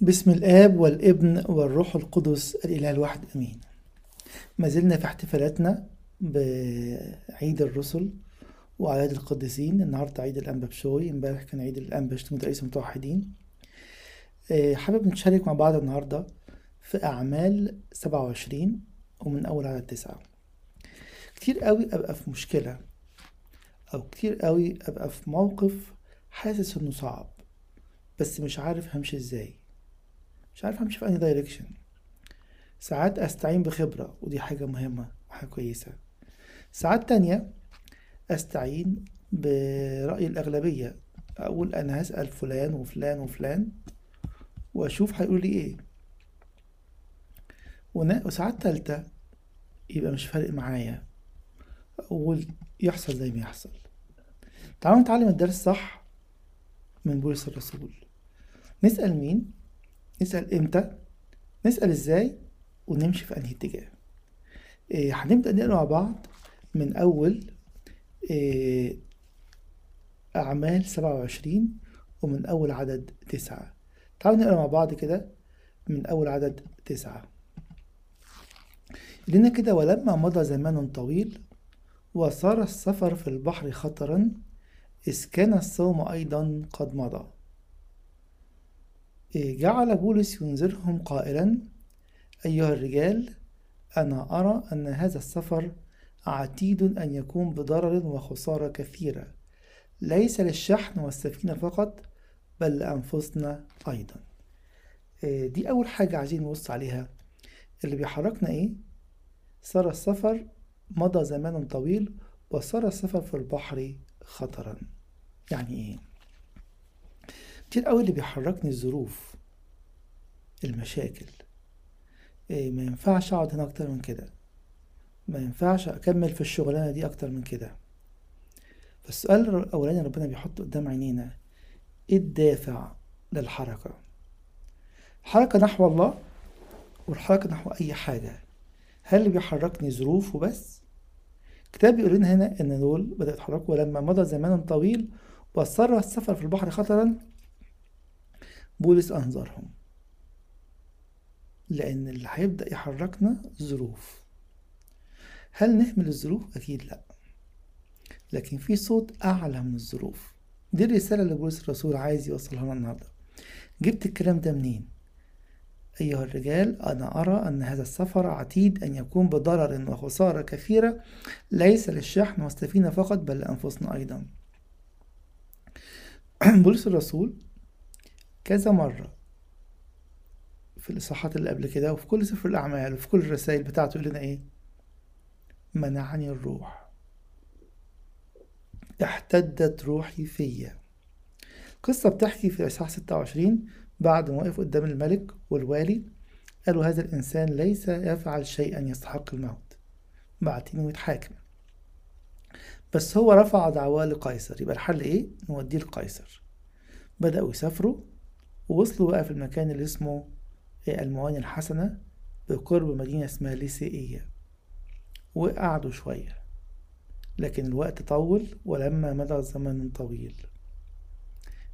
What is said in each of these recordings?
بسم الآب والابن والروح القدس الإله الواحد أمين. ما زلنا في احتفالاتنا بعيد الرسل وأعياد القديسين. النهاردة عيد الأنبا بشوي امبارح كان عيد الأنبا شتمت رئيس المتوحدين. آه، حابب نشارك مع بعض النهاردة في أعمال 27 ومن أول على تسعة كتير قوي أبقى في مشكلة أو كتير قوي أبقى في موقف حاسس إنه صعب بس مش عارف همشي إزاي. مش عارف همشي في أنهي دايركشن ساعات أستعين بخبرة ودي حاجة مهمة وحاجة كويسة. ساعات تانية أستعين برأي الأغلبية. أقول أنا هسأل فلان وفلان وفلان وأشوف هيقولوا لي إيه. وساعات تالتة يبقى مش فارق معايا. أقول يحصل زي ما يحصل. تعالوا نتعلم الدرس صح من بولس الرسول. نسأل مين؟ نسأل إمتى؟ نسأل إزاي؟ ونمشي في أنهي اتجاه. إيه هنبدأ نقرأ مع بعض من أول إيه أعمال سبعة وعشرين ومن أول عدد تسعة. تعالوا نقرأ مع بعض كده من أول عدد تسعة. لنا كده ولما مضى زمان طويل وصار السفر في البحر خطرا إذ كان الصوم أيضا قد مضى. جعل بولس ينذرهم قائلا أيها الرجال أنا أرى أن هذا السفر عتيد أن يكون بضرر وخسارة كثيرة. ليس للشحن والسفينة فقط بل لأنفسنا أيضا. إيه دي أول حاجة عايزين نبص عليها. اللي بيحركنا إيه؟ صار السفر مضى زمان طويل وصار السفر في البحر خطرا. يعني إيه؟ كتير قوي اللي بيحركني الظروف المشاكل. إيه ما ينفعش أقعد هنا أكتر من كده. ما ينفعش أكمل في الشغلانة دي أكتر من كده. فالسؤال الأولاني ربنا بيحطه قدام عينينا إيه الدافع للحركة؟ الحركة نحو الله والحركة نحو أي حاجة. هل بيحركني ظروف وبس الكتاب بيقول لنا هنا إن دول بدأوا يتحركوا ولما مضى زمان طويل واضطر السفر في البحر خطرا بولس انذرهم لأن اللي هيبدأ يحركنا ظروف. هل نهمل الظروف؟ أكيد لأ. لكن في صوت أعلى من الظروف. دي الرسالة اللي بولس الرسول عايز يوصلها لنا النهاردة. جبت الكلام ده منين؟ أيها الرجال أنا أرى أن هذا السفر عتيد أن يكون بضرر وخسارة كثيرة. ليس للشحن والسفينة فقط بل لأنفسنا أيضا. بولس الرسول كذا مرة في الإصحاحات اللي قبل كده وفي كل سفر الأعمال وفي كل الرسائل بتاعته يقول لنا إيه؟ منعني الروح. احتدت روحي فيا. قصة بتحكي في إصحاح 26 بعد ما وقف قدام الملك والوالي. قالوا هذا الإنسان ليس يفعل شيئا يستحق الموت. بعتينه يتحاكم بس هو رفع دعواه لقيصر. يبقى الحل إيه؟ نوديه لقيصر. بدأوا يسافروا. ووصلوا بقى في المكان اللي اسمه المواني الحسنة بقرب مدينة اسمها ليسيئية. وقعدوا شوية لكن الوقت طول ولما مضى زمن طويل.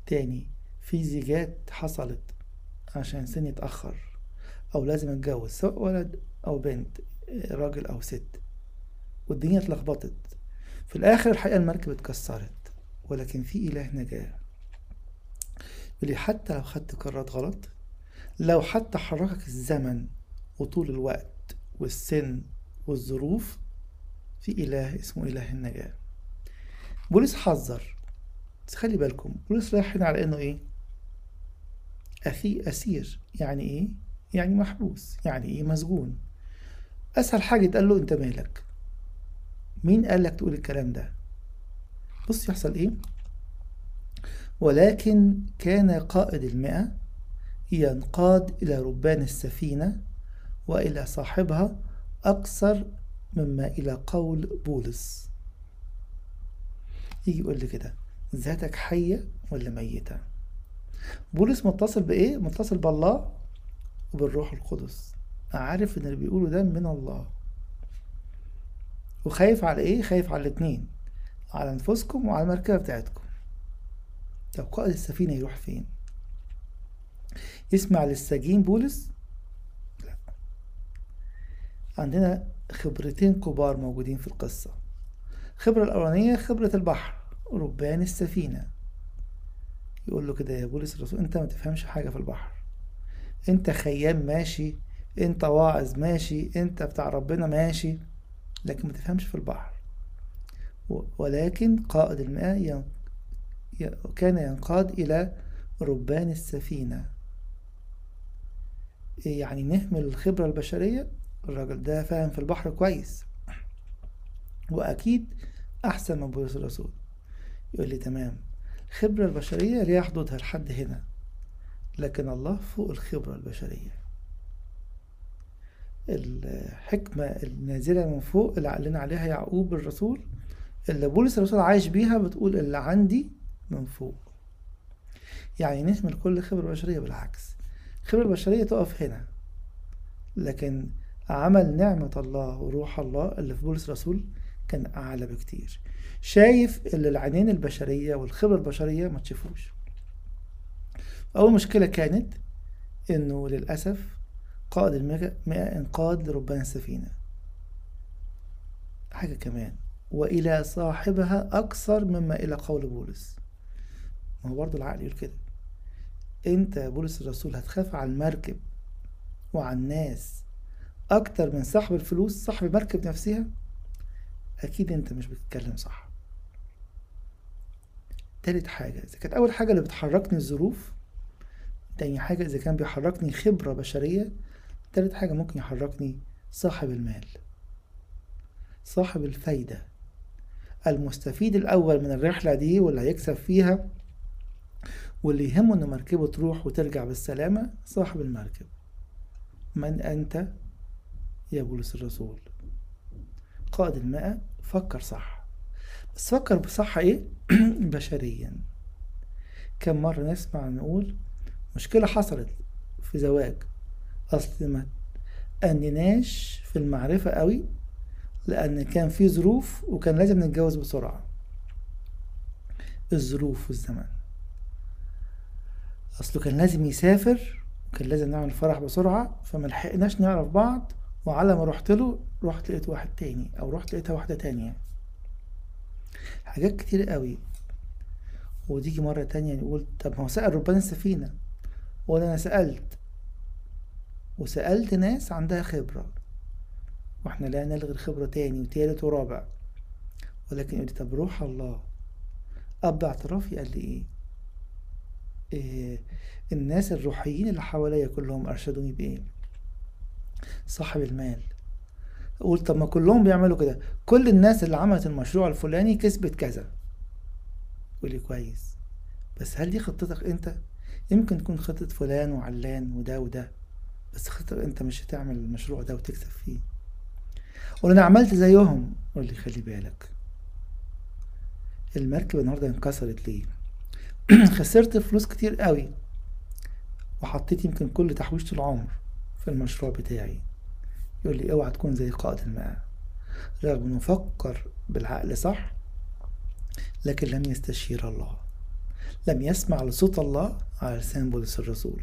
تاني في زيجات حصلت عشان سن يتأخر أو لازم أتجوز سواء ولد أو بنت راجل أو ست. والدنيا اتلخبطت. في الآخر الحقيقة المركب اتكسرت ولكن في إله نجاة. اللي حتى لو خدت قرارات غلط لو حتى حركك الزمن وطول الوقت والسن والظروف في إله اسمه إله النجاة. بولس حذر. بس خلي بالكم بولس رايح هنا على إنه إيه؟ أخي أسير. يعني إيه؟ يعني محبوس. يعني إيه؟ مسجون. أسهل حاجة يتقال له أنت مالك. مين قال لك تقول الكلام ده؟ بص يحصل إيه؟ ولكن كان قائد المئة ينقاد إلى ربان السفينة وإلى صاحبها أكثر مما إلى قول بولس. يجي يقول لي كده ذاتك حية ولا ميتة؟ بولس متصل بإيه؟ متصل بالله وبالروح القدس. عارف إن اللي بيقوله ده من الله. وخايف على إيه؟ خايف على الاتنين على أنفسكم وعلى المركبة بتاعتكم. طب قائد السفينة يروح فين؟ يسمع للسجين بولس؟ لا. عندنا خبرتين كبار موجودين في القصة. الخبرة الأولانية خبرة البحر ربان السفينة. يقول له كده يا بولس الرسول أنت ما تفهمش حاجة في البحر. أنت خيام ماشي أنت واعظ ماشي أنت بتاع ربنا ماشي لكن ما تفهمش في البحر. ولكن قائد الماء. كان ينقاد إلى ربان السفينة. يعني نهمل الخبرة البشرية الراجل ده فاهم في البحر كويس. وأكيد أحسن من بولس الرسول. يقول لي تمام الخبرة البشرية ليها حدودها لحد هنا لكن الله فوق الخبرة البشرية. الحكمة النازلة من فوق اللي علنا عليها يعقوب الرسول اللي بولس الرسول عايش بيها بتقول اللي عندي من فوق. يعني نهمل كل خبرة بشرية بالعكس. الخبرة البشرية تقف هنا. لكن عمل نعمة الله وروح الله اللي في بولس الرسول كان أعلى بكتير. شايف اللي العينين البشرية والخبرة البشرية ما تشوفوش. أول مشكلة كانت إنه للأسف قائد المئة انقاد لربان السفينة. حاجة كمان. وإلى صاحبها أكثر مما إلى قول بولس. ما هو برضه العقل يقول كده. أنت يا بولس الرسول هتخاف على المركب وعلى الناس أكتر من صاحب الفلوس صاحب المركب نفسها؟ أكيد أنت مش بتتكلم صح. تالت حاجة إذا كانت أول حاجة اللي بتحركني الظروف تاني حاجة إذا كان بيحركني خبرة بشرية تالت حاجة ممكن يحركني صاحب المال صاحب الفايدة. المستفيد الأول من الرحلة دي واللي هيكسب فيها واللي يهمه إن مركبه تروح وترجع بالسلامة صاحب المركب. من أنت يا بولس الرسول؟ قائد الماء فكر صح. بس فكر بصح إيه؟ بشريا. كم مرة نسمع نقول مشكلة حصلت في زواج. أصل ما أنناش في المعرفة قوي لأن كان في ظروف وكان لازم نتجوز بسرعة. الظروف والزمن. أصله كان لازم يسافر وكان لازم نعمل فرح بسرعة فما لحقناش نعرف بعض وعلى ما رحت له رحت لقيت واحد تاني أو رحت لقيتها واحدة تانية. حاجات كتير قوي. وتيجي مرة تانية نقول طب ما هو سأل ربان السفينة. ولا أنا سألت. وسألت ناس عندها خبرة. وإحنا لا نلغي الخبرة تاني وتالت ورابع. ولكن يقول طب روح الله. أب اعترافي قال لي إيه؟ الناس الروحيين اللي حواليا كلهم أرشدوني بإيه؟ صاحب المال. أقول طب ما كلهم بيعملوا كده. كل الناس اللي عملت المشروع الفلاني كسبت كذا. يقول لي كويس. بس هل دي خطتك أنت؟ يمكن تكون خطة فلان وعلان وده وده بس خطر أنت مش هتعمل المشروع ده وتكسب فيه. ولا أنا عملت زيهم. قول لي خلي بالك. المركب النهارده انكسرت ليه؟ خسرت فلوس كتير قوي وحطيت يمكن كل تحويشة العمر في المشروع بتاعي. يقول لي اوعى تكون زي قائد الماء. رغم انه فكر بالعقل صح لكن لم يستشير الله. لم يسمع لصوت الله على لسان بولس الرسول.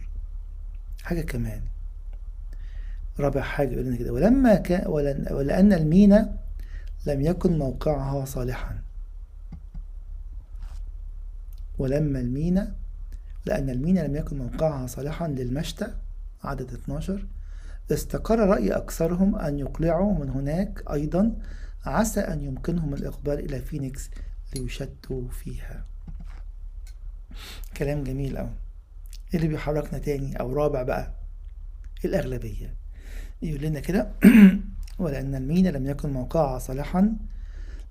حاجة كمان. رابع حاجة يقول لنا كده ولما كان ولأن المينا لم يكن موقعها صالحا. ولما المينا لأن المينا لم يكن موقعها صالحا للمشتى عدد 12 استقر رأي أكثرهم أن يقلعوا من هناك أيضا عسى أن يمكنهم الإقبال إلى فينيكس ليشتوا فيها. كلام جميل أوي. إيه اللي بيحركنا تاني أو رابع بقى؟ الأغلبية. يقول لنا كده ولأن المينا لم يكن موقعها صالحا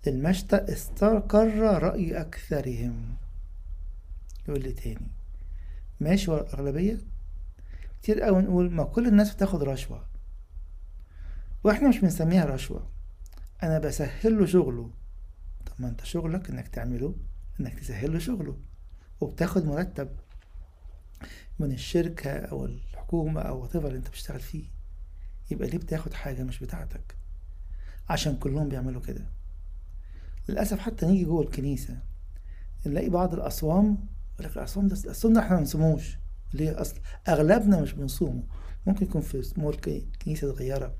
للمشتى استقر رأي أكثرهم. يقول لي تاني. ماشي ورا الأغلبية؟ كتير قوي نقول ما كل الناس بتاخد رشوة. وإحنا مش بنسميها رشوة. أنا بسهل له شغله. طب ما أنت شغلك إنك تعمله إنك تسهل له شغله. وبتاخد مرتب من الشركة أو الحكومة أو whatever اللي أنت بتشتغل فيه. يبقى ليه بتاخد حاجة مش بتاعتك؟ عشان كلهم بيعملوا كده. للأسف حتى نيجي جوه الكنيسة نلاقي بعض الأصوام يقول لك الأصوام ده الأصوام ده إحنا ما نصوموش ليه؟ أصل أغلبنا مش بنصومه. ممكن يكون في مول كنيسة صغيرة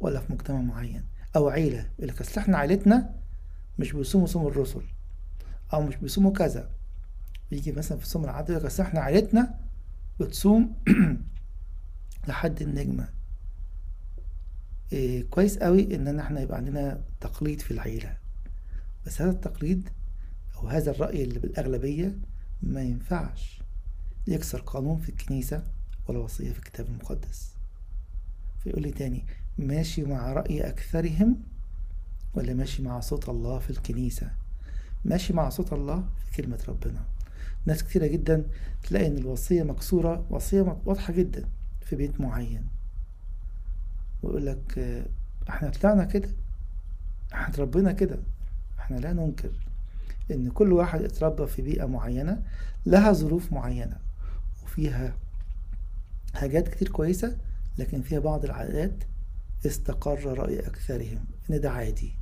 ولا في مجتمع معين أو عيلة يقول لك أصل إحنا عيلتنا مش بيصوموا صوم الرسل أو مش بيصوموا كذا. يجي مثلا في صوم العدل يقول لك أصل إحنا عيلتنا بتصوم لحد النجمة. إيه كويس قوي إن إحنا يبقى عندنا تقليد في العيلة. بس هذا التقليد أو هذا الرأي اللي بالأغلبية ما ينفعش. يكسر قانون في الكنيسة ولا وصية في الكتاب المقدس. فيقول لي تاني ماشي مع رأي أكثرهم ولا ماشي مع صوت الله في الكنيسة؟ ماشي مع صوت الله في كلمة ربنا. ناس كتيرة جدا تلاقي إن الوصية مكسورة وصية واضحة جدا في بيت معين. ويقول لك إحنا طلعنا كده إحنا اتربينا كده إحنا لا ننكر. إن كل واحد اتربى في بيئة معينة لها ظروف معينة وفيها حاجات كتير كويسة لكن فيها بعض العادات استقر رأي أكثرهم إن ده عادي.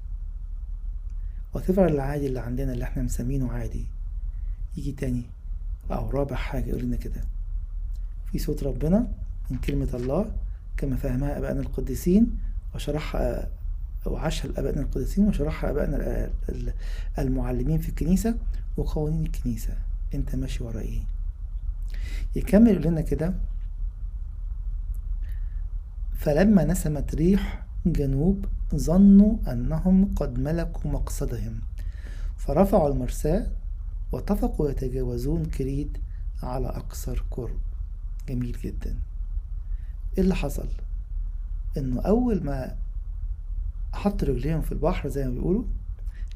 وتفر العادي اللي عندنا اللي إحنا مسمينه عادي؟ يجي تاني أو رابع حاجة يقول لنا كده. في صوت ربنا من كلمة الله كما فهمها أبائنا القديسين وشرحها وعاشها الآبائنا القديسين وشرحها آبائنا المعلمين في الكنيسة وقوانين الكنيسة. أنت ماشي ورا إيه؟ يكمل يقول لنا كده. فلما نسمت ريح جنوب ظنوا أنهم قد ملكوا مقصدهم. فرفعوا المرساة واتفقوا يتجاوزون كريت على أقصر قرب جميل جدا. إيه اللي حصل؟ إنه أول ما حط رجليهم في البحر زي ما بيقولوا.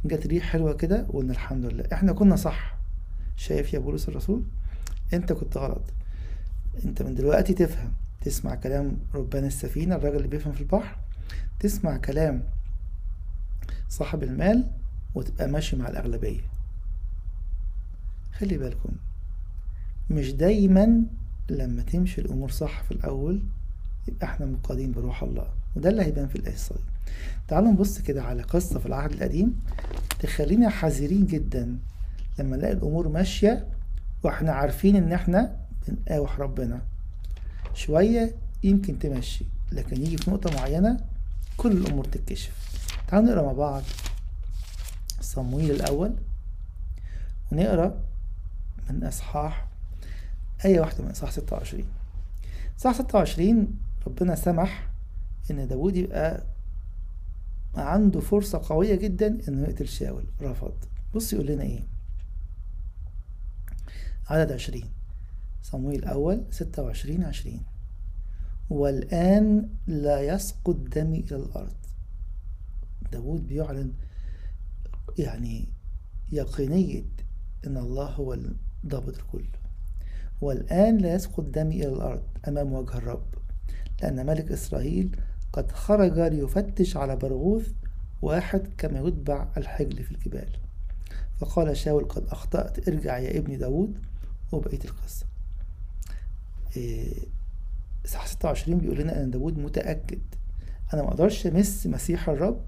جت ريح حلوة كده وقلنا الحمد لله. إحنا كنا صح. شايف يا بولس الرسول؟ أنت كنت غلط. أنت من دلوقتي تفهم. تسمع كلام ربان السفينة الراجل اللي بيفهم في البحر. تسمع كلام صاحب المال وتبقى ماشي مع الأغلبية. خلي بالكم. مش دايما لما تمشي الأمور صح في الأول يبقى إحنا مقادين بروح الله. وده اللي هيبان في القصة دي. تعالوا نبص كده على قصة في العهد القديم تخلينا حذرين جدا لما نلاقي الأمور ماشية وإحنا عارفين إن إحنا بنقاوح ربنا. شوية يمكن تمشي لكن يجي في نقطة معينة كل الأمور تتكشف. تعالوا نقرأ مع بعض صمويل الأول ونقرأ من أصحاح آية واحدة من أصحاح 26 أصحاح 26 ربنا سمح إن داوود يبقى عنده فرصة قوية جدا إنه يقتل شاول رفض. بص يقول لنا إيه؟ عدد عشرين. صمويل الأول ستة وعشرين عشرين. والآن لا يسقط دمي إلى الأرض. داود بيعلن يعني يقينية إن الله هو ضابط الكل والآن لا يسقط دمي إلى الأرض أمام وجه الرب. لأن ملك إسرائيل قد خرج ليفتش على برغوث واحد كما يتبع الحجل في الجبال. فقال شاول قد أخطأت ارجع يا ابني داود وبقية القصة. إصحاح 26 بيقول لنا أن داود متأكد. أنا ما أقدرش أمس مسيح الرب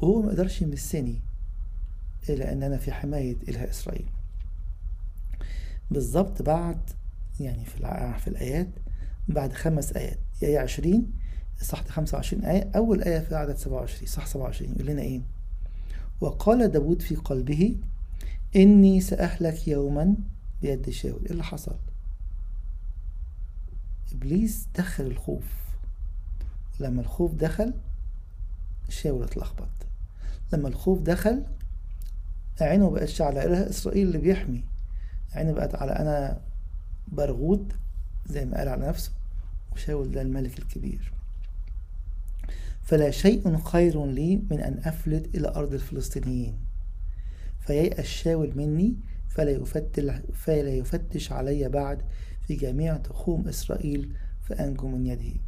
وهو ما يقدرش يمسني إلا أن أنا في حماية إله إسرائيل. بالظبط بعد يعني في الآيات بعد خمس آيات. آية 20 صح 25 آية أول آية في عدد 27 صح 27 يقول لنا إيه؟ وقال داود في قلبه إني سأهلك يوما بيد شاول إيه اللي حصل؟ إبليس دخل الخوف. لما الخوف دخل شاول اتلخبط. لما الخوف دخل عينه بقتش على إله إسرائيل اللي بيحمي. عينه بقت على أنا برغوت زي ما قال على نفسه. وشاول ده الملك الكبير. فلا شيء خير لي من أن أفلت إلى أرض الفلسطينيين. فييأس شاول مني فلا يفتش, فلا يفتش علي بعد في جميع تخوم إسرائيل فأنجو من يده.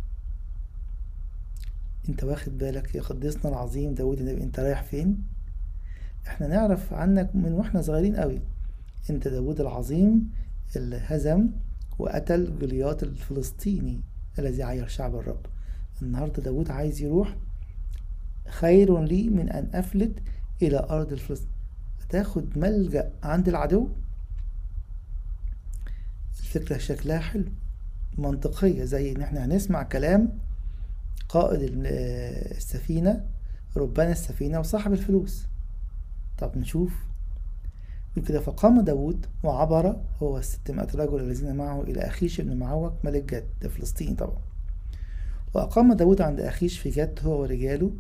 أنت واخد بالك يا قديسنا العظيم داود النبي أنت رايح فين؟ إحنا نعرف عنك من وإحنا صغيرين قوي. أنت داود العظيم اللي هزم وقتل جليات الفلسطيني. الذي عير شعب الرب. النهاردة داود عايز يروح خير لي من أن أفلت إلى أرض الفلسطين. تاخد ملجأ عند العدو؟ فكرة شكلها حلو منطقية زي إن إحنا هنسمع كلام قائد ال- السفينة ربان السفينة وصاحب الفلوس. طب نشوف يقول كده فقام داود وعبر هو الستمائة رجل الذين معه إلى أخيش بن معوق ملك جد ده فلسطين طبعا. وأقام داود عند أخيش في جد هو ورجاله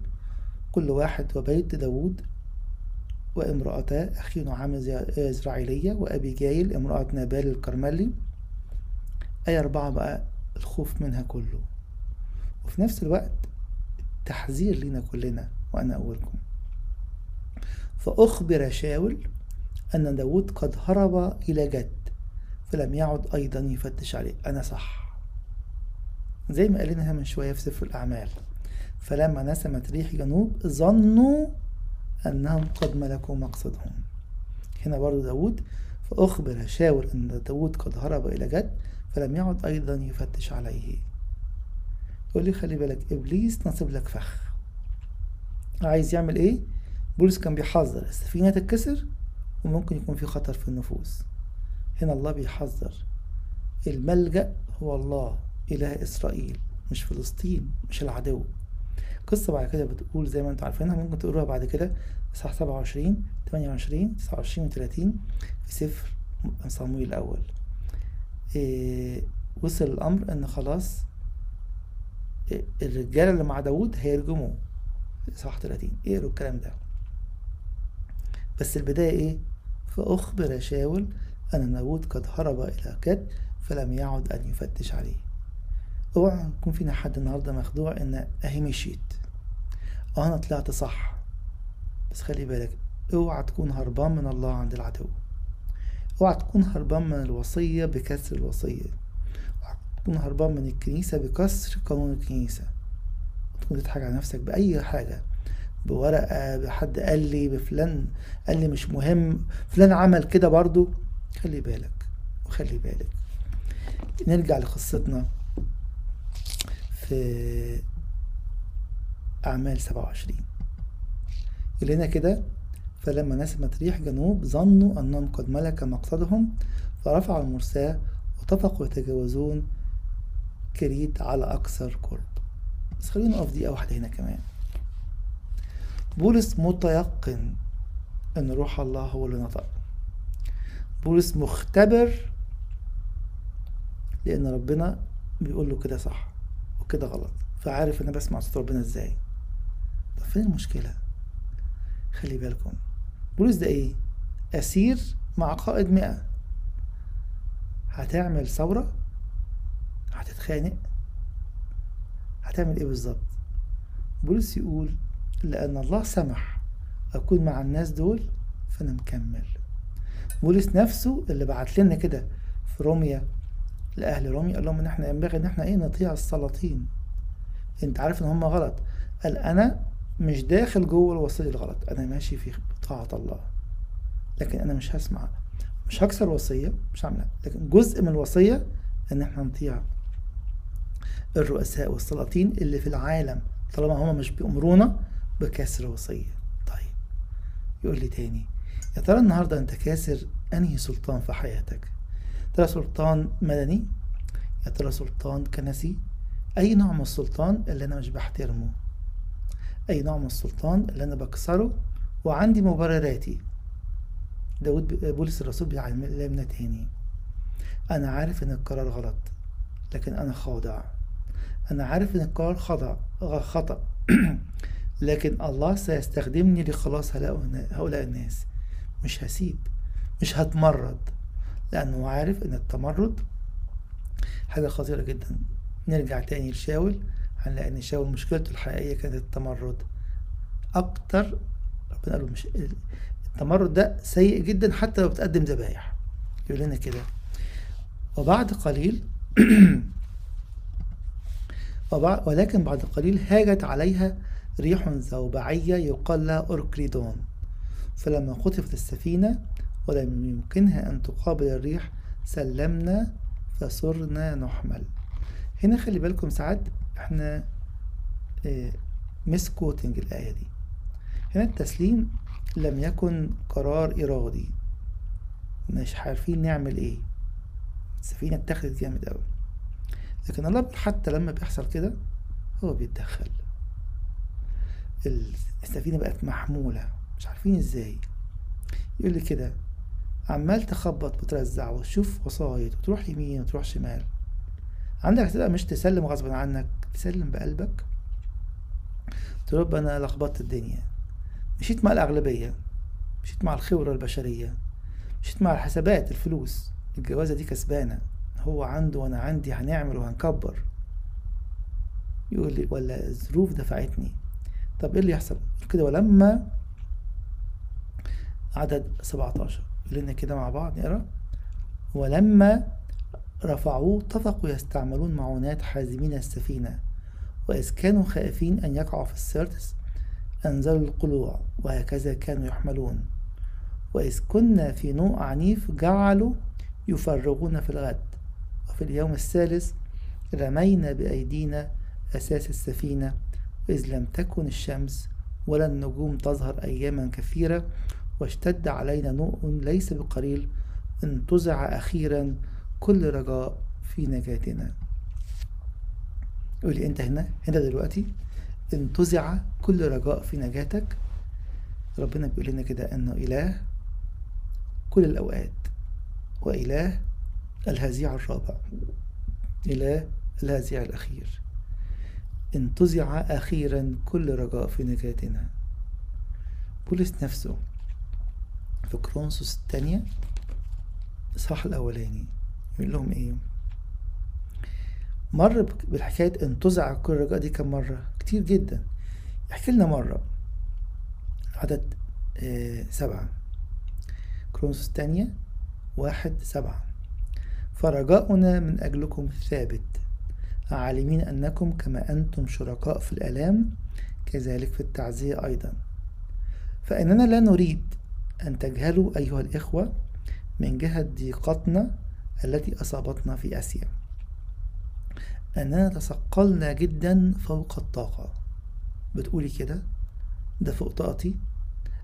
كل واحد وبيت داود وامرأتا أخي نعام إزرائيلية وأبي جايل امرأة نابال الكرملي. أي أربعة بقى؟ الخوف منها كله. وفي نفس الوقت تحذير لنا كلنا وأنا أولكم. فأخبر شاول أن داود قد هرب إلى جد فلم يعد أيضا يفتش عليه. أنا صح. زي ما قالنا من شوية في سفر الأعمال. فلما نسمت ريح جنوب ظنوا أنهم قد ملكوا مقصدهم. هنا برضو داود فأخبر شاول أن داود قد هرب إلى جد فلم يعد أيضا يفتش عليه. يقول لي خلي بالك إبليس نصب لك فخ. عايز يعمل إيه؟ بولس كان بيحذر. السفينة تتكسر؟ وممكن يكون في خطر في النفوس. هنا الله بيحذر. الملجأ هو الله إله إسرائيل مش فلسطين مش العدو. قصة بعد كده بتقول زي ما أنتم عارفينها ممكن تقروها بعد كده. إصحاح 27 28 29 و 30 في سفر صمويل الأول. إيه وصل الأمر إن خلاص إيه الرجالة اللي مع داوود هيرجموه. إصحاح 30 اقروا الكلام ده؟ بس البداية إيه؟ فأخبر شاول أن داود قد هرب إلى كد فلم يعد أن يفتش عليه. اوعى يكون فينا حد النهاردة مخدوع إن أهي مشيت أه أنا طلعت صح. بس خلي بالك أوعى تكون هربان من الله عند العدو. أوعى تكون هربان من الوصية بكسر الوصية. أوعى تكون هربان من الكنيسة بكسر قانون الكنيسة. تكون تضحك على نفسك بأي حاجة. بورقة بحد قال لي بفلان قال لي مش مهم. فلان عمل كده برضو خلي بالك وخلي بالك. نرجع لقصتنا في أعمال سبعة وعشرين. يقول لنا كده فلما نسمت ريح جنوب ظنوا أنهم قد ملك مقصدهم فرفعوا المرساة واتفقوا يتجاوزون كريت على أكثر قرب. بس خلينا نقف دقيقة واحدة هنا كمان. بولس متيقن أن روح الله هو اللي نطق. بولس مختبر لأن ربنا بيقول له كده صح وكده غلط فعارف أنا بسمع صوت ربنا إزاي. طب فين المشكلة؟ خلي بالكم. بولس ده إيه؟ أسير مع قائد مئة. هتعمل ثورة؟ هتتخانق؟ هتعمل إيه بالظبط؟ بولس يقول لأن الله سمح. أكون مع الناس دول فأنا مكمل. بولس نفسه اللي بعت لنا كده في روميا لأهل روميا قال لهم إن إحنا ينبغي إن إحنا إيه نطيع السلاطين. أنت عارف إن هم غلط. قال أنا مش داخل جوه الوصية الغلط. أنا ماشي في طاعة الله. لكن أنا مش هسمع. مش هكسر وصية مش هعملها لكن جزء من الوصية إن إحنا نطيع الرؤساء والسلاطين اللي في العالم. طالما هم مش بيأمرونا بكسر وصية طيب. يقول لي تاني يا ترى النهاردة أنت كاسر أنهي سلطان في حياتك؟ ترى سلطان مدني؟ يا ترى سلطان كنسي؟ أي نوع من السلطان اللي أنا مش بحترمه؟ أي نوع من السلطان اللي أنا بكسره وعندي مبرراتي؟ داود بولس الرسول بيعلمنا تاني. أنا عارف إن القرار غلط لكن أنا خاضع. أنا عارف إن القرار خطأ خطأ. لكن الله سيستخدمني لخلاص هؤلاء الناس. مش هسيب مش هتمرد لأنه عارف إن التمرد حاجة خطيرة جدا. نرجع تاني لشاول هنلاقي إن شاول مشكلته الحقيقية كانت التمرد. أكتر ربنا قال مش التمرد ده سيء جدا حتى لو بتقدم ذبايح. يقول لنا كده. وبعد قليل ولكن بعد قليل هاجت عليها ريح زوبعية يقال لها أوركريدون فلما خطفت السفينة ولم يمكنها أن تقابل الريح سلمنا فصرنا نحمل. هنا خلي بالكم ساعات إحنا آه مسكوتنج الآية دي. هنا التسليم لم يكن قرار إرادي. مش عارفين نعمل إيه. السفينة اتخذت جامد قوي لكن الله حتى لما بيحصل كده هو بيتدخل. السفينة بقت محمولة. مش عارفين إزاي. يقول لي كده عمال تخبط وترزع وتشوف وسايط وتروح يمين وتروح شمال. عندك هتبقى مش تسلم غصبا عنك تسلم بقلبك؟ تقول أنا لخبطت الدنيا. مشيت مع الأغلبية. مشيت مع الخبرة البشرية. مشيت مع الحسابات الفلوس. الجوازة دي كسبانة. هو عنده وأنا عندي هنعمل وهنكبر. يقول لي ولا الظروف دفعتني. طب إيه اللي يحصل؟ كده ولما عدد 17 يقول لنا كده مع بعض نقرا ولما رفعوه اتفقوا يستعملون معونات حازمين السفينة وإذ كانوا خائفين أن يقعوا في السيرتس أنزلوا القلوع وهكذا كانوا يحملون. وإذ كنا في نوء عنيف جعلوا يفرغون في الغد. وفي اليوم الثالث رمينا بأيدينا أساس السفينة وإذ لم تكن الشمس ولا النجوم تظهر أياما كثيرة واشتد علينا نوء ليس بقليل انتزع أخيرا كل رجاء في نجاتنا. يقول لي أنت هنا هنا دلوقتي انتزع كل رجاء في نجاتك. ربنا بيقول لنا كده أنه إله كل الأوقات وإله الهزيع الرابع إله الهزيع الأخير. انتزع أخيرا كل رجاء في نجاتنا. بولس نفسه. في كرونسوس الثانية الإصحاح الأولاني. يقول لهم إيه؟ مر بالحكاية انتزع كل رجاء دي كم مرة؟ كتير جدا. يحكي لنا مرة. عدد آه سبعة. كرونسوس الثانية واحد سبعة. فرجاؤنا من أجلكم ثابت. عالمين أنكم كما أنتم شركاء في الآلام كذلك في التعزية أيضا. فإننا لا نريد أن تجهلوا أيها الإخوة من جهة ضيقتنا التي أصابتنا في آسيا. أننا تثقلنا جدا فوق الطاقة. بتقولي كده؟ ده فوق طاقتي.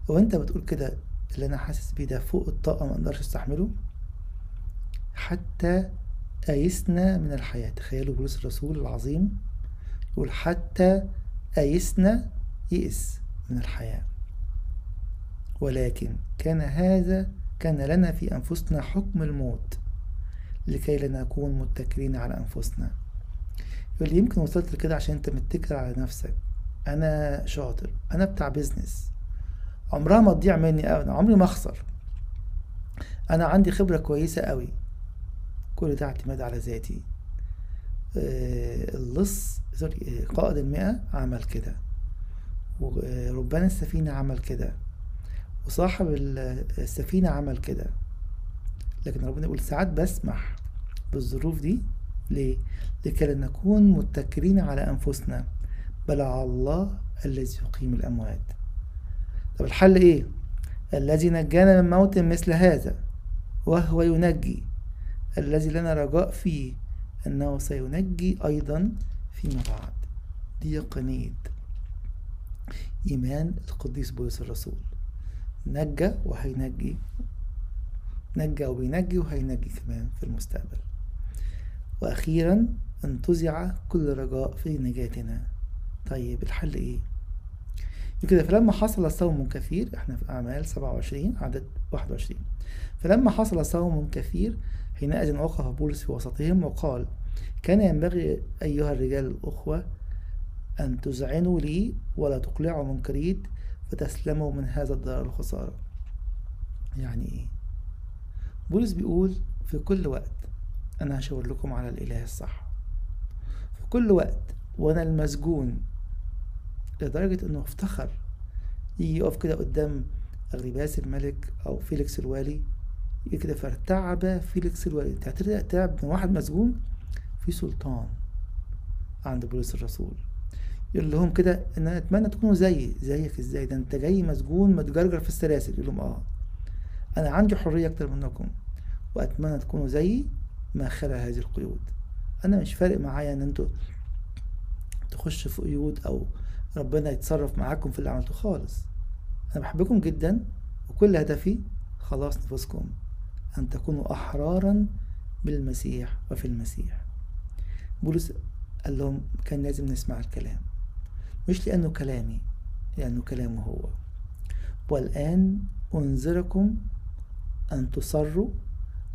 وأنت بتقول كده اللي أنا حاسس بيه ده فوق الطاقة ما أقدرش أستحمله؟ حتى أيسنا من الحياة. تخيلوا بولس الرسول العظيم يقول حتى أيسنا يئس من الحياة. ولكن كان هذا كان لنا في أنفسنا حكم الموت لكي لا نكون متكلين على أنفسنا. يقول يمكن وصلت لكده عشان أنت متكل على نفسك. أنا شاطر. أنا بتاع business عمرها ما تضيع مني أبدا. عمري ما أخسر. أنا عندي خبرة كويسة قوي كل ده اعتماد على ذاتي. اللص سوري قائد المئة عمل كده. وربان السفينة عمل كده. وصاحب السفينة عمل كده. لكن ربنا يقول ساعات بسمح بالظروف دي. ليه؟ لكي نكون متكلين على أنفسنا. بل على الله الذي يقيم الأموات. طب الحل إيه؟ الذي نجانا من موت مثل هذا وهو ينجي. الذي لنا رجاء فيه أنه سينجي أيضا فيما بعد. دي يقينية إيمان القديس بولس الرسول. نجى وهينجي. نجى وبينجي وهينجي كمان في المستقبل. وأخيرا انتزع كل رجاء في نجاتنا. طيب الحل إيه؟ كده فلما حصل صوم كثير إحنا في أعمال 27 عدد 21 فلما حصل صوم كثير حينئذ وقف بولس في وسطهم وقال كان ينبغي أيها الرجال الأخوة أن تذعنوا لي ولا تقلعوا من كريت فتسلموا من هذا الضرر الخسارة. يعني إيه؟ بولس بيقول في كل وقت أنا هشاور لكم على الإله الصح. في كل وقت وأنا المسجون. لدرجة إنه افتخر يجي يقف كده قدام أغريباس الملك أو فيليكس الوالي كده فارتعب فيليكس الوالي تعب من واحد مسجون في سلطان عند بولس الرسول. يقول لهم كده إن أنا أتمنى تكونوا زيي زيك إزاي؟ ده أنت جاي مسجون متجرجر في السلاسل. يقول لهم آه. أنا عندي حرية أكتر منكم وأتمنى تكونوا زيي ما خلع هذه القيود. أنا مش فارق معايا إن أنتوا تخشوا في قيود أو ربنا يتصرف معاكم في اللي عملته خالص. أنا بحبكم جدا وكل هدفي خلاص نفوسكم. أن تكونوا احرارا بالمسيح وفي المسيح. بولس قال لهم كان لازم نسمع الكلام. مش لأنه كلامي لأنه كلامه هو. والآن أنذركم أن تصروا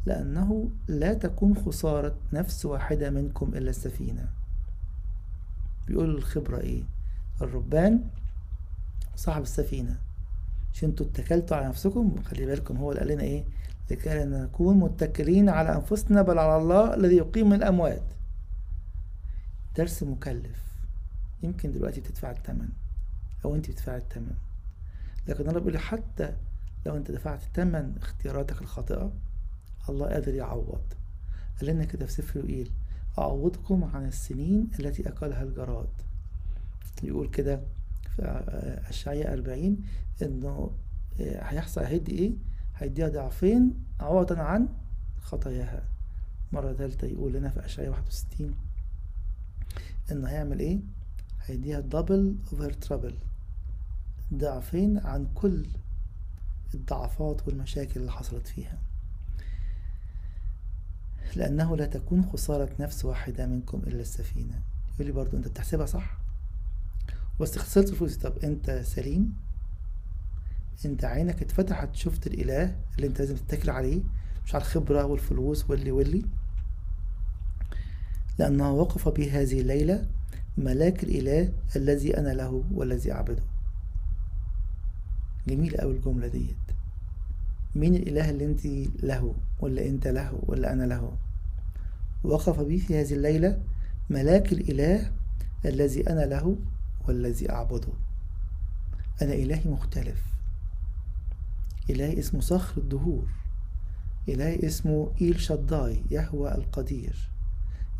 لأنه لا تكون خسارة نفس واحدة منكم إلا السفينة. بيقول الخبرة إيه؟ الربان صاحب السفينة. مش أنتوا اتكلتوا على نفسكم؟ خلي بالكم هو اللي قال لنا إيه؟ لكي نكون متكلين على أنفسنا بل على الله الذي يقيم من الأموات. درس مكلف. يمكن دلوقتي بتدفع الثمن أو أنت بتدفع الثمن لكن الله بيقول حتى لو أنت دفعت ثمن اختياراتك الخاطئة الله قادر يعوض. قال لنا كده في سفر يقيل أعوضكم عن السنين التي أكلها الجراد. يقول كده في أشعياء أربعين إنه هيحصل هيدي إيه؟ هيديها ضعفين عوضا عن خطاياها. مرة ثالثة يقول لنا في أشعياء واحد وستين إنه هيعمل إيه؟ هيديها double over trouble ضعفين عن كل الضعفات والمشاكل اللي حصلت فيها. لأنه لا تكون خسارة نفس واحدة منكم إلا السفينة. يقول لي برضو أنت بتحسبها صح؟ بس خسرت الفلوس طب أنت سليم؟ أنت عينك اتفتحت شفت الإله اللي أنت لازم تتكل عليه مش على الخبرة والفلوس واللي واللي. لأنه وقف بي هذه الليلة ملاك الإله الذي أنا له والذي أعبده. جميلة أوي الجملة ديت. مين الإله اللي أنت له ولا أنت له ولا أنا له؟ وقف بي في هذه الليلة ملاك الإله الذي أنا له والذي أعبده. أنا إلهي مختلف. إلهي اسمه صخر الدهور. إلهي اسمه إيل شداي يهوى القدير.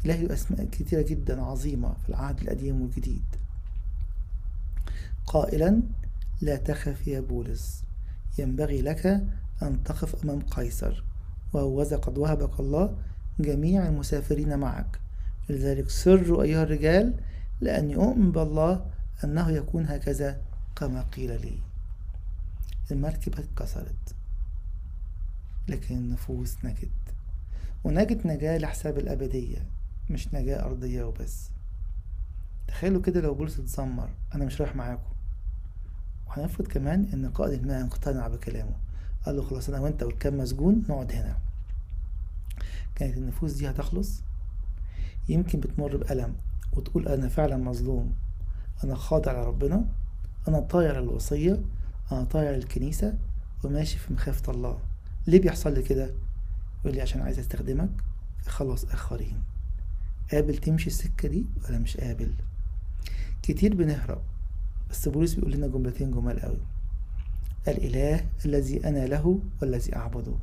إلهي أسماء كثيرة جدا عظيمة في العهد القديم والجديد. قائلا لا تخف يا بولس. ينبغي لك أن تقف أمام قيصر وهوذا قد وهبك الله جميع المسافرين معك. لذلك سروا أيها الرجال لأني أؤمن بالله أنه يكون هكذا كما قيل لي. المركبة اتكسرت لكن النفوس نجت. ونجت نجاة لحساب الأبدية مش نجاة أرضية وبس. تخيلوا كده لو بولس اتذمر أنا مش رايح معاكم. وهنفرض كمان إن قائد الماء اقتنع بكلامه. قال له خلاص أنا وأنت والكام مسجون نقعد هنا. كانت النفوس دي هتخلص؟ يمكن بتمر بألم وتقول أنا فعلا مظلوم. أنا خاضع لربنا. أنا طايع للوصية. أنا طايع للكنيسة وماشي في مخافة الله. ليه بيحصل لي كده؟ يقول لي عشان عايز أستخدمك. خلص آخرين. قابل تمشي السكة دي ولا مش قابل؟ كتير بنهرب بس بولس بيقول لنا جملتين جمال قوي. الإله الذي أنا له والذي أعبده.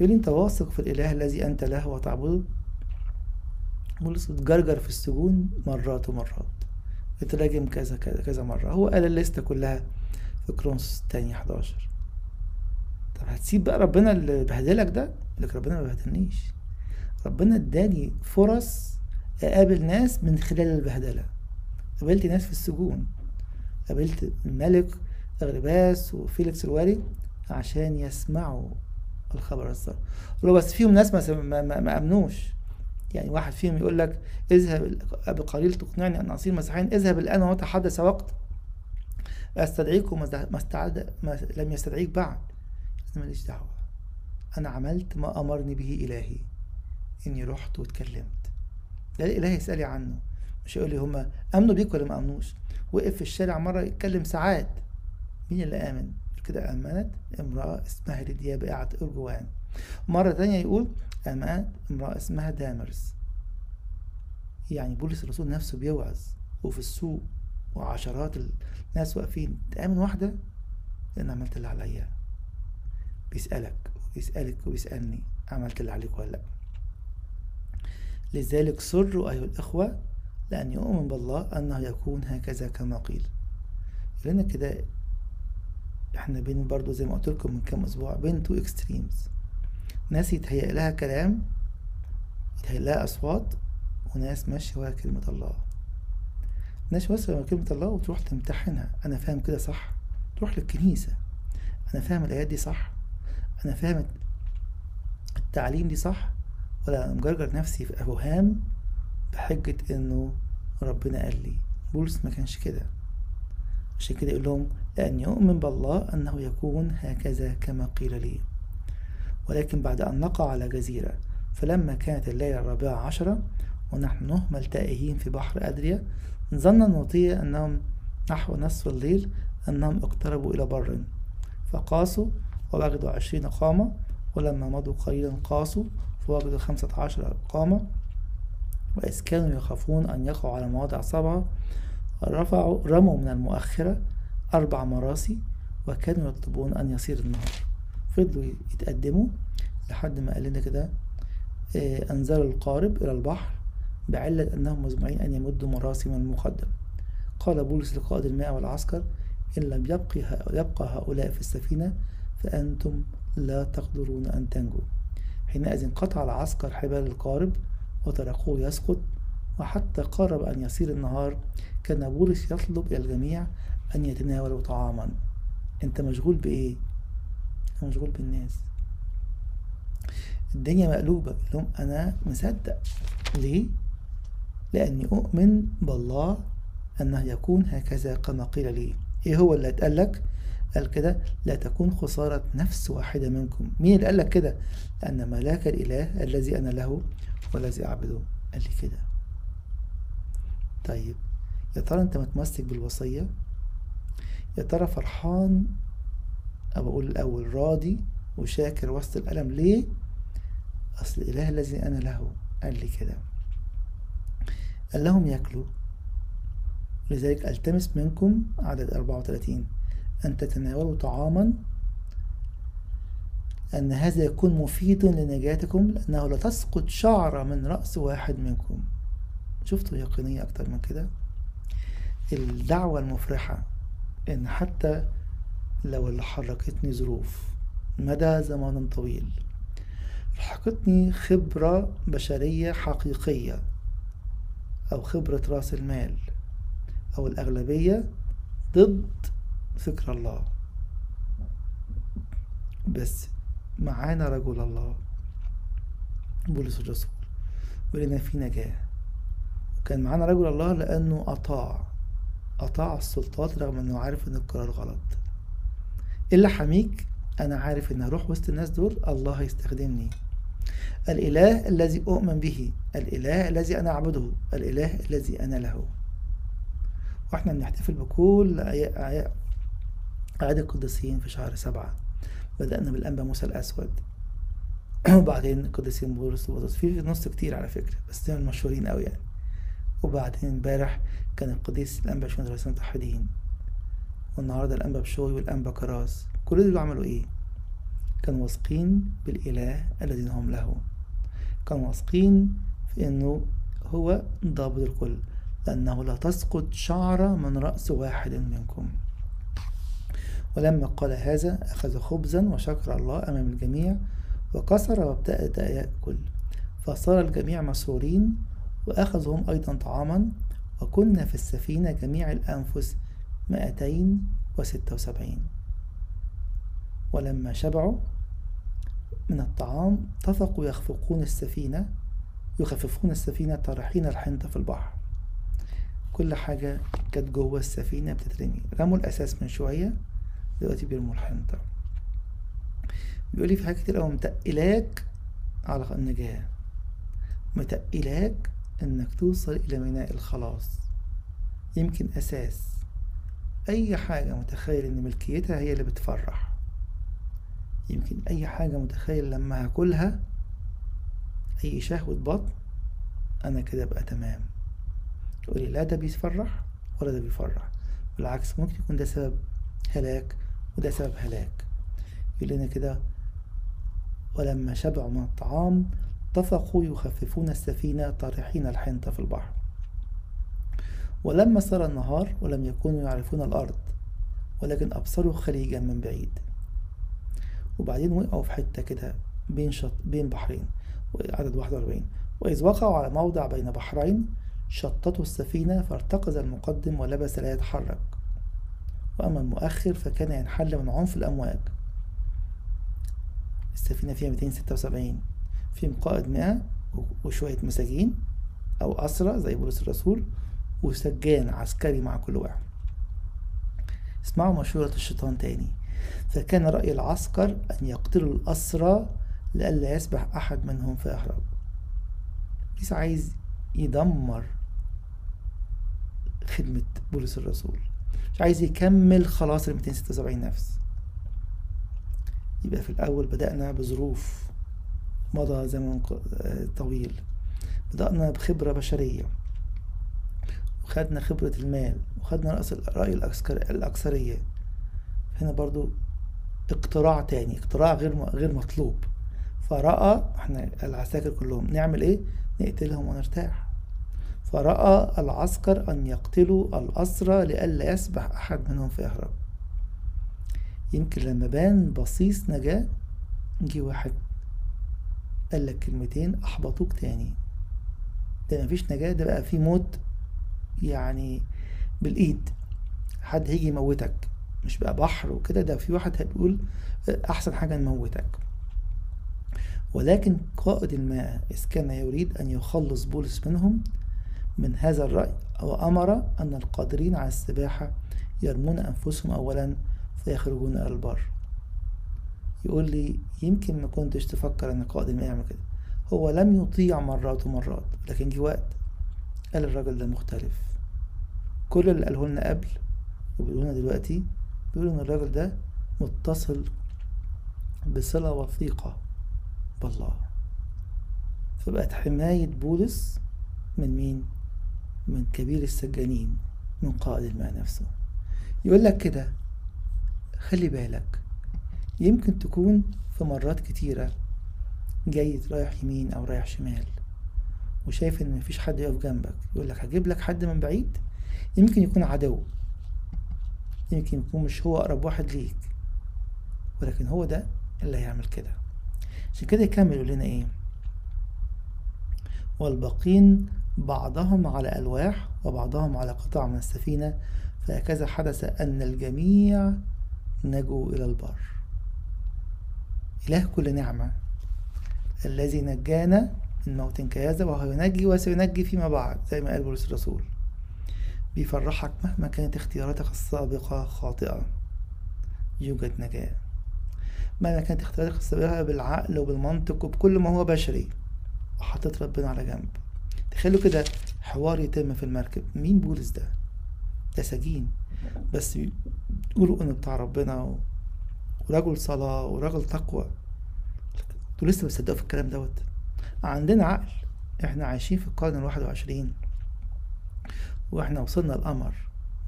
يقول أنت واثق في الإله الذي أنت له وتعبده؟ بولس اتجرجر في السجون مرات ومرات. اتراجم كذا كذا كذا مرة. هو قال الليستة كلها. في كرونس تاني 11 طب هتسيب بقى ربنا اللي بهدلك ده؟ لك ربنا ما بهدلنيش. ربنا اداني فرص أقابل ناس من خلال البهدلة. قابلت ناس في السجون. قابلت الملك اغرباس وفيليكس الوالي عشان يسمعوا الخبر السار ولو بس فيهم ناس ما, ما, ما, ما أمنوش. يعني واحد فيهم يقول لك اذهب بقليل تقنعني أن أصير مسيحيا اذهب الآن وتحدث وقت استدعيك وما استعد ما لم يستدعيك بعد. ماليش دعوة. أنا عملت ما أمرني به إلهي. إني رحت واتكلمت. ده الإله يسالي عنه. مش يقول لي هما آمنوا بيك ولا ما آمنوش. وقف في الشارع مرة يتكلم ساعات. مين اللي آمن؟ كده آمنت امرأة اسمها ليديا بقعه أرجوان. مرة تانية يقول امانت امرأة اسمها دامرس. يعني بولس الرسول نفسه بيوعظ. وفي السوق وعشرات الناس واقفين. تامن واحدة لأن عملت اللي عليا. بيسألك ويسألك ويسألني عملت اللي عليك ولا لأ؟ لذلك سروا أيها الإخوة لأني أؤمن بالله أنه يكون هكذا كما قيل. لأن كده إحنا بين برضو زي ما قلت لكم من كام أسبوع بين two extremes ناس يتهيأ لها كلام يتهيأ لها أصوات وناس ماشية ورا كلمة الله. ناس ماشية ورا كلمة الله وتروح تمتحنها أنا فاهم كده صح؟ تروح للكنيسة أنا فاهم الآيات دي صح؟ أنا فاهم التعليم دي صح؟ ولا مجرجر نفسي في أوهام بحجة إنه ربنا قال لي؟ بولس ما كانش كده. عشان كده يقول لهم لأن يؤمن بالله أنه يكون هكذا كما قيل لي. ولكن بعد أن نقع على جزيرة فلما كانت الليلة الرابعة عشرة ونحن نهمل تائهين في بحر أدريا ظن النوطية أنهم نحو نصف الليل أنهم اقتربوا إلى بر. فقاسوا ووجدوا عشرين قامة ولما مضوا قليلا قاسوا فوجدوا خمسة عشر قامة. وإذ كانوا يخافون أن يقعوا على مواضع سبعة رفعوا رموا من المؤخرة أربع مراسي وكانوا يطلبون أن يصير النهار. فضلوا يتقدموا لحد ما قال لنا كده آه، أنزلوا القارب إلى البحر بعلة أنهم مزمعين أن يمدوا مراسي من المقدم. قال بولس لقائد الماء والعسكر إن لم يبقى هؤلاء في السفينة فأنتم لا تقدرون أن تنجوا. حينئذ قطع العسكر حبال القارب وتركوه يسقط وحتى قارب أن يصير النهار كان بولس يطلب إلى الجميع أن يتناولوا طعاما. أنت مشغول بإيه؟ أنا مشغول بالناس. الدنيا مقلوبة. لهم أنا مصدق. ليه؟ لأني أؤمن بالله أنه يكون هكذا كما قيل لي إيه هو اللي اتقال لك؟ قال كده لا تكون خسارة نفس واحدة منكم مين اللي قال لك كده؟ لأن ملاك الإله الذي أنا له والذي أعبده قال لي كده طيب يا ترى أنت متمسك بالوصية؟ يا ترى فرحان أو أقول الأول راضي وشاكر وسط الألم ليه؟ أصل الإله الذي أنا له قال لي كده قال لهم ياكلوا. لذلك ألتمس منكم عدد 34 أن تتناولوا طعاما أن هذا يكون مفيد لنجاتكم لأنه لا تسقط شعرة من رأس واحد منكم. شفتوا يقينية أكتر من كده؟ الدعوة المفرحة إن حتى لو اللي حركتني ظروف مدى زمن طويل لحقتني خبرة بشرية حقيقية. أو خبرة رأس المال أو الأغلبية ضد فكر الله. بس معانا رجل الله. بولس الرسول. ولنا في نجاة. وكان معانا رجل الله لأنه أطاع. أطاع السلطات رغم أنه عارف أن القرار غلط. إلا حميك أنا عارف أن أروح وسط الناس دول الله هيستخدمني. الإله الذي أؤمن به الإله الذي أنا أعبده الإله الذي أنا له. وإحنا بنحتفل بكل أعياد القديسين في شهر سبعة. بدأنا بالأنبا موسى الأسود. وبعدين القديسين بولس وبطرس في نص كتير على فكرة بس دول مشهورين أوي يعني. وبعدين امبارح كان القديس الأنبا شمال رئيس المتحدين والنهاردة الأنبا بشوي والأنبا كراس. كل دول عملوا إيه؟ كانوا واثقين بالإله الذين هم له. كانوا واثقين في أنه هو ضابط الكل لأنه لا تسقط شعرة من رأس واحد منكم. ولما قال هذا أخذ خبزا وشكر الله أمام الجميع وكسر وابتدأ يأكل فصار الجميع مسرورين وأخذوا هم أيضا طعاما وكنا في السفينة جميع الأنفس مائتين وستة وسبعين. ولما شبعوا من الطعام اتفقوا يخفقون السفينة يخففون السفينة طارحين الحنطة في البحر. كل حاجة كانت جوه السفينة بتترمي. رموا الأساس من شوية دلوقتي بيرموا الحنطة. بيقول لي في حاجات كتير أوي متقلاك على النجاة. متقلاك إنك توصل إلى ميناء الخلاص. يمكن أساس. أي حاجة متخيل إن ملكيتها هي اللي بتفرح. يمكن أي حاجة متخيل لما هاكلها أي شهوة بطن أنا كده أبقى تمام. تقولي لا ده بيفرح ولا ده بيفرح. بالعكس ممكن يكون ده سبب هلاك وده سبب هلاك. يقول لنا كده ولما شبعوا من الطعام اتفقوا يخففون السفينة طارحين الحنطة في البحر. ولما صار النهار ولم يكونوا يعرفون الأرض ولكن أبصروا خليجا من بعيد. وبعدين وقعوا في حتة كده بين شط بين بحرين عدد 41 وإذ وقعوا على موضع بين بحرين شططوا السفينة فارتقز المقدم ولبس لا يتحرك. وأما المؤخر فكان ينحل من عنف الأمواج. السفينة فيها 276 فيهم قائد 100 وشوية مساجين أو أسرى زي بولس الرسول وسجان عسكري مع كل واحد. اسمعوا مشورة الشيطان تاني. فكان رأي العسكر أن يقتلوا الأسرى لئلا يسبح أحد منهم فيهرب بيس عايز يدمر خدمة بولس الرسول. مش عايز يكمل خلاص ال 276 نفس. يبقى في الأول بدأنا بظروف مضى زمن طويل. بدأنا بخبرة بشرية. وخدنا خبرة المال. وخدنا رأي الأكثرية. هنا برضو اقتراع تاني اقتراع غير غير مطلوب. فرأى إحنا العساكر كلهم نعمل إيه؟ نقتلهم ونرتاح. فرأى العسكر أن يقتلوا الأسرى لئلا يسبح أحد منهم فيهرب يمكن لما بان بصيص نجاة جه واحد قال لك كلمتين أحبطوك تاني. ده مفيش نجاة ده بقى في موت يعني بالإيد. حد هيجي يموتك. مش بقى بحر وكده ده في واحد هيقول أحسن حاجة نموتك ولكن قائد الماء إذ كان يريد أن يخلص بولس منهم من هذا الرأي وأمر أن القادرين على السباحة يرمون أنفسهم أولا فيخرجون إلى البر. يقول لي يمكن ما كنتش تفكر أن قائد الماء يعمل كده. هو لم يطيع مرات ومرات لكن جه وقت قال الراجل ده مختلف. كل اللي قاله لنا قبل وبيقولوا لنا دلوقتي بيقولوا إن الراجل ده متصل بصلة وثيقة بالله. فبقت حماية بولس من مين؟ من كبير السجانين من قائد الماء نفسه. يقول لك كده خلي بالك يمكن تكون في مرات كتيرة جاي رايح يمين أو رايح شمال وشايف إن مفيش حد يقف جنبك يقول لك هجيب لك حد من بعيد؟ يمكن يكون عدو. يمكن يكون مش هو أقرب واحد ليك. ولكن هو ده اللي هيعمل كده. عشان كده يكمل يقول لنا إيه؟ والباقين بعضهم على ألواح وبعضهم على قطع من السفينة فهكذا حدث أن الجميع نجوا إلى البر. إله كل نعمة. الذي نجانا من موت كهذا وهو ينجي وسينجي فيما بعد زي ما قال بولس الرسول. بيفرحك مهما كانت اختياراتك السابقة خاطئة. يوجد نجاة. مهما كانت اختياراتك السابقة بالعقل وبالمنطق وبكل ما هو بشري. وحطيت ربنا على جنب. تخيلوا كده حوار يتم في المركب. مين بولس ده؟ ده سجين. بس بيقولوا إنه بتاع ربنا ورجل صلاة ورجل تقوى. أنتوا لسه بتصدقوا في الكلام دوت. عندنا عقل. إحنا عايشين في القرن الواحد وعشرين. وإحنا وصلنا القمر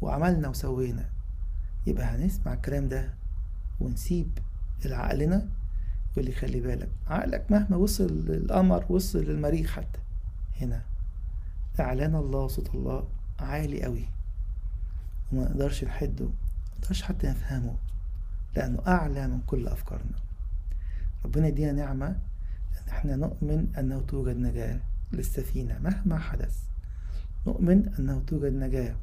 وعملنا وسوينا. يبقى هنسمع الكلام ده ونسيب العقلنا يقول لي خلي بالك. عقلك مهما وصل للقمر وصل للمريخ حتى. هنا اعلان الله صوت الله عالي قوي وما نقدرش نحده ما نقدرش حتى نفهمه لأنه أعلى من كل أفكارنا. ربنا يدينا نعمة إن إحنا نؤمن أنه توجد نجاة للسفينه مهما حدث. نؤمن أنه توجد نجاة.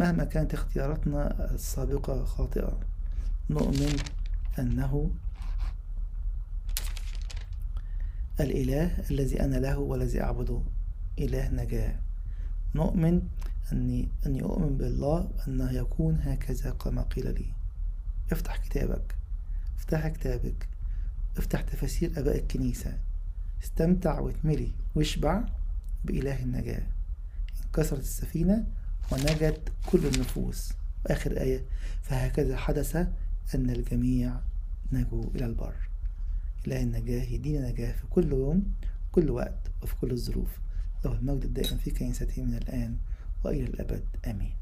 مهما كانت اختياراتنا السابقة خاطئة نؤمن أنه الإله الذي أنا له والذي أعبده إله نجاة. نؤمن أني, أني أؤمن بالله أنه يكون هكذا كما قيل لي. افتح كتابك. افتح كتابك. افتح تفاسير أباء الكنيسة. استمتع واتملي واشبع بإله النجاة. كسرت السفينة ونجت كل النفوس. آخر آية فهكذا حدث أن الجميع نجوا إلى البر. إله النجاة يدينا نجاة في كل يوم كل وقت وفي كل الظروف. له المجد الدائم في كنيسته من الآن وإلى الأبد. آمين.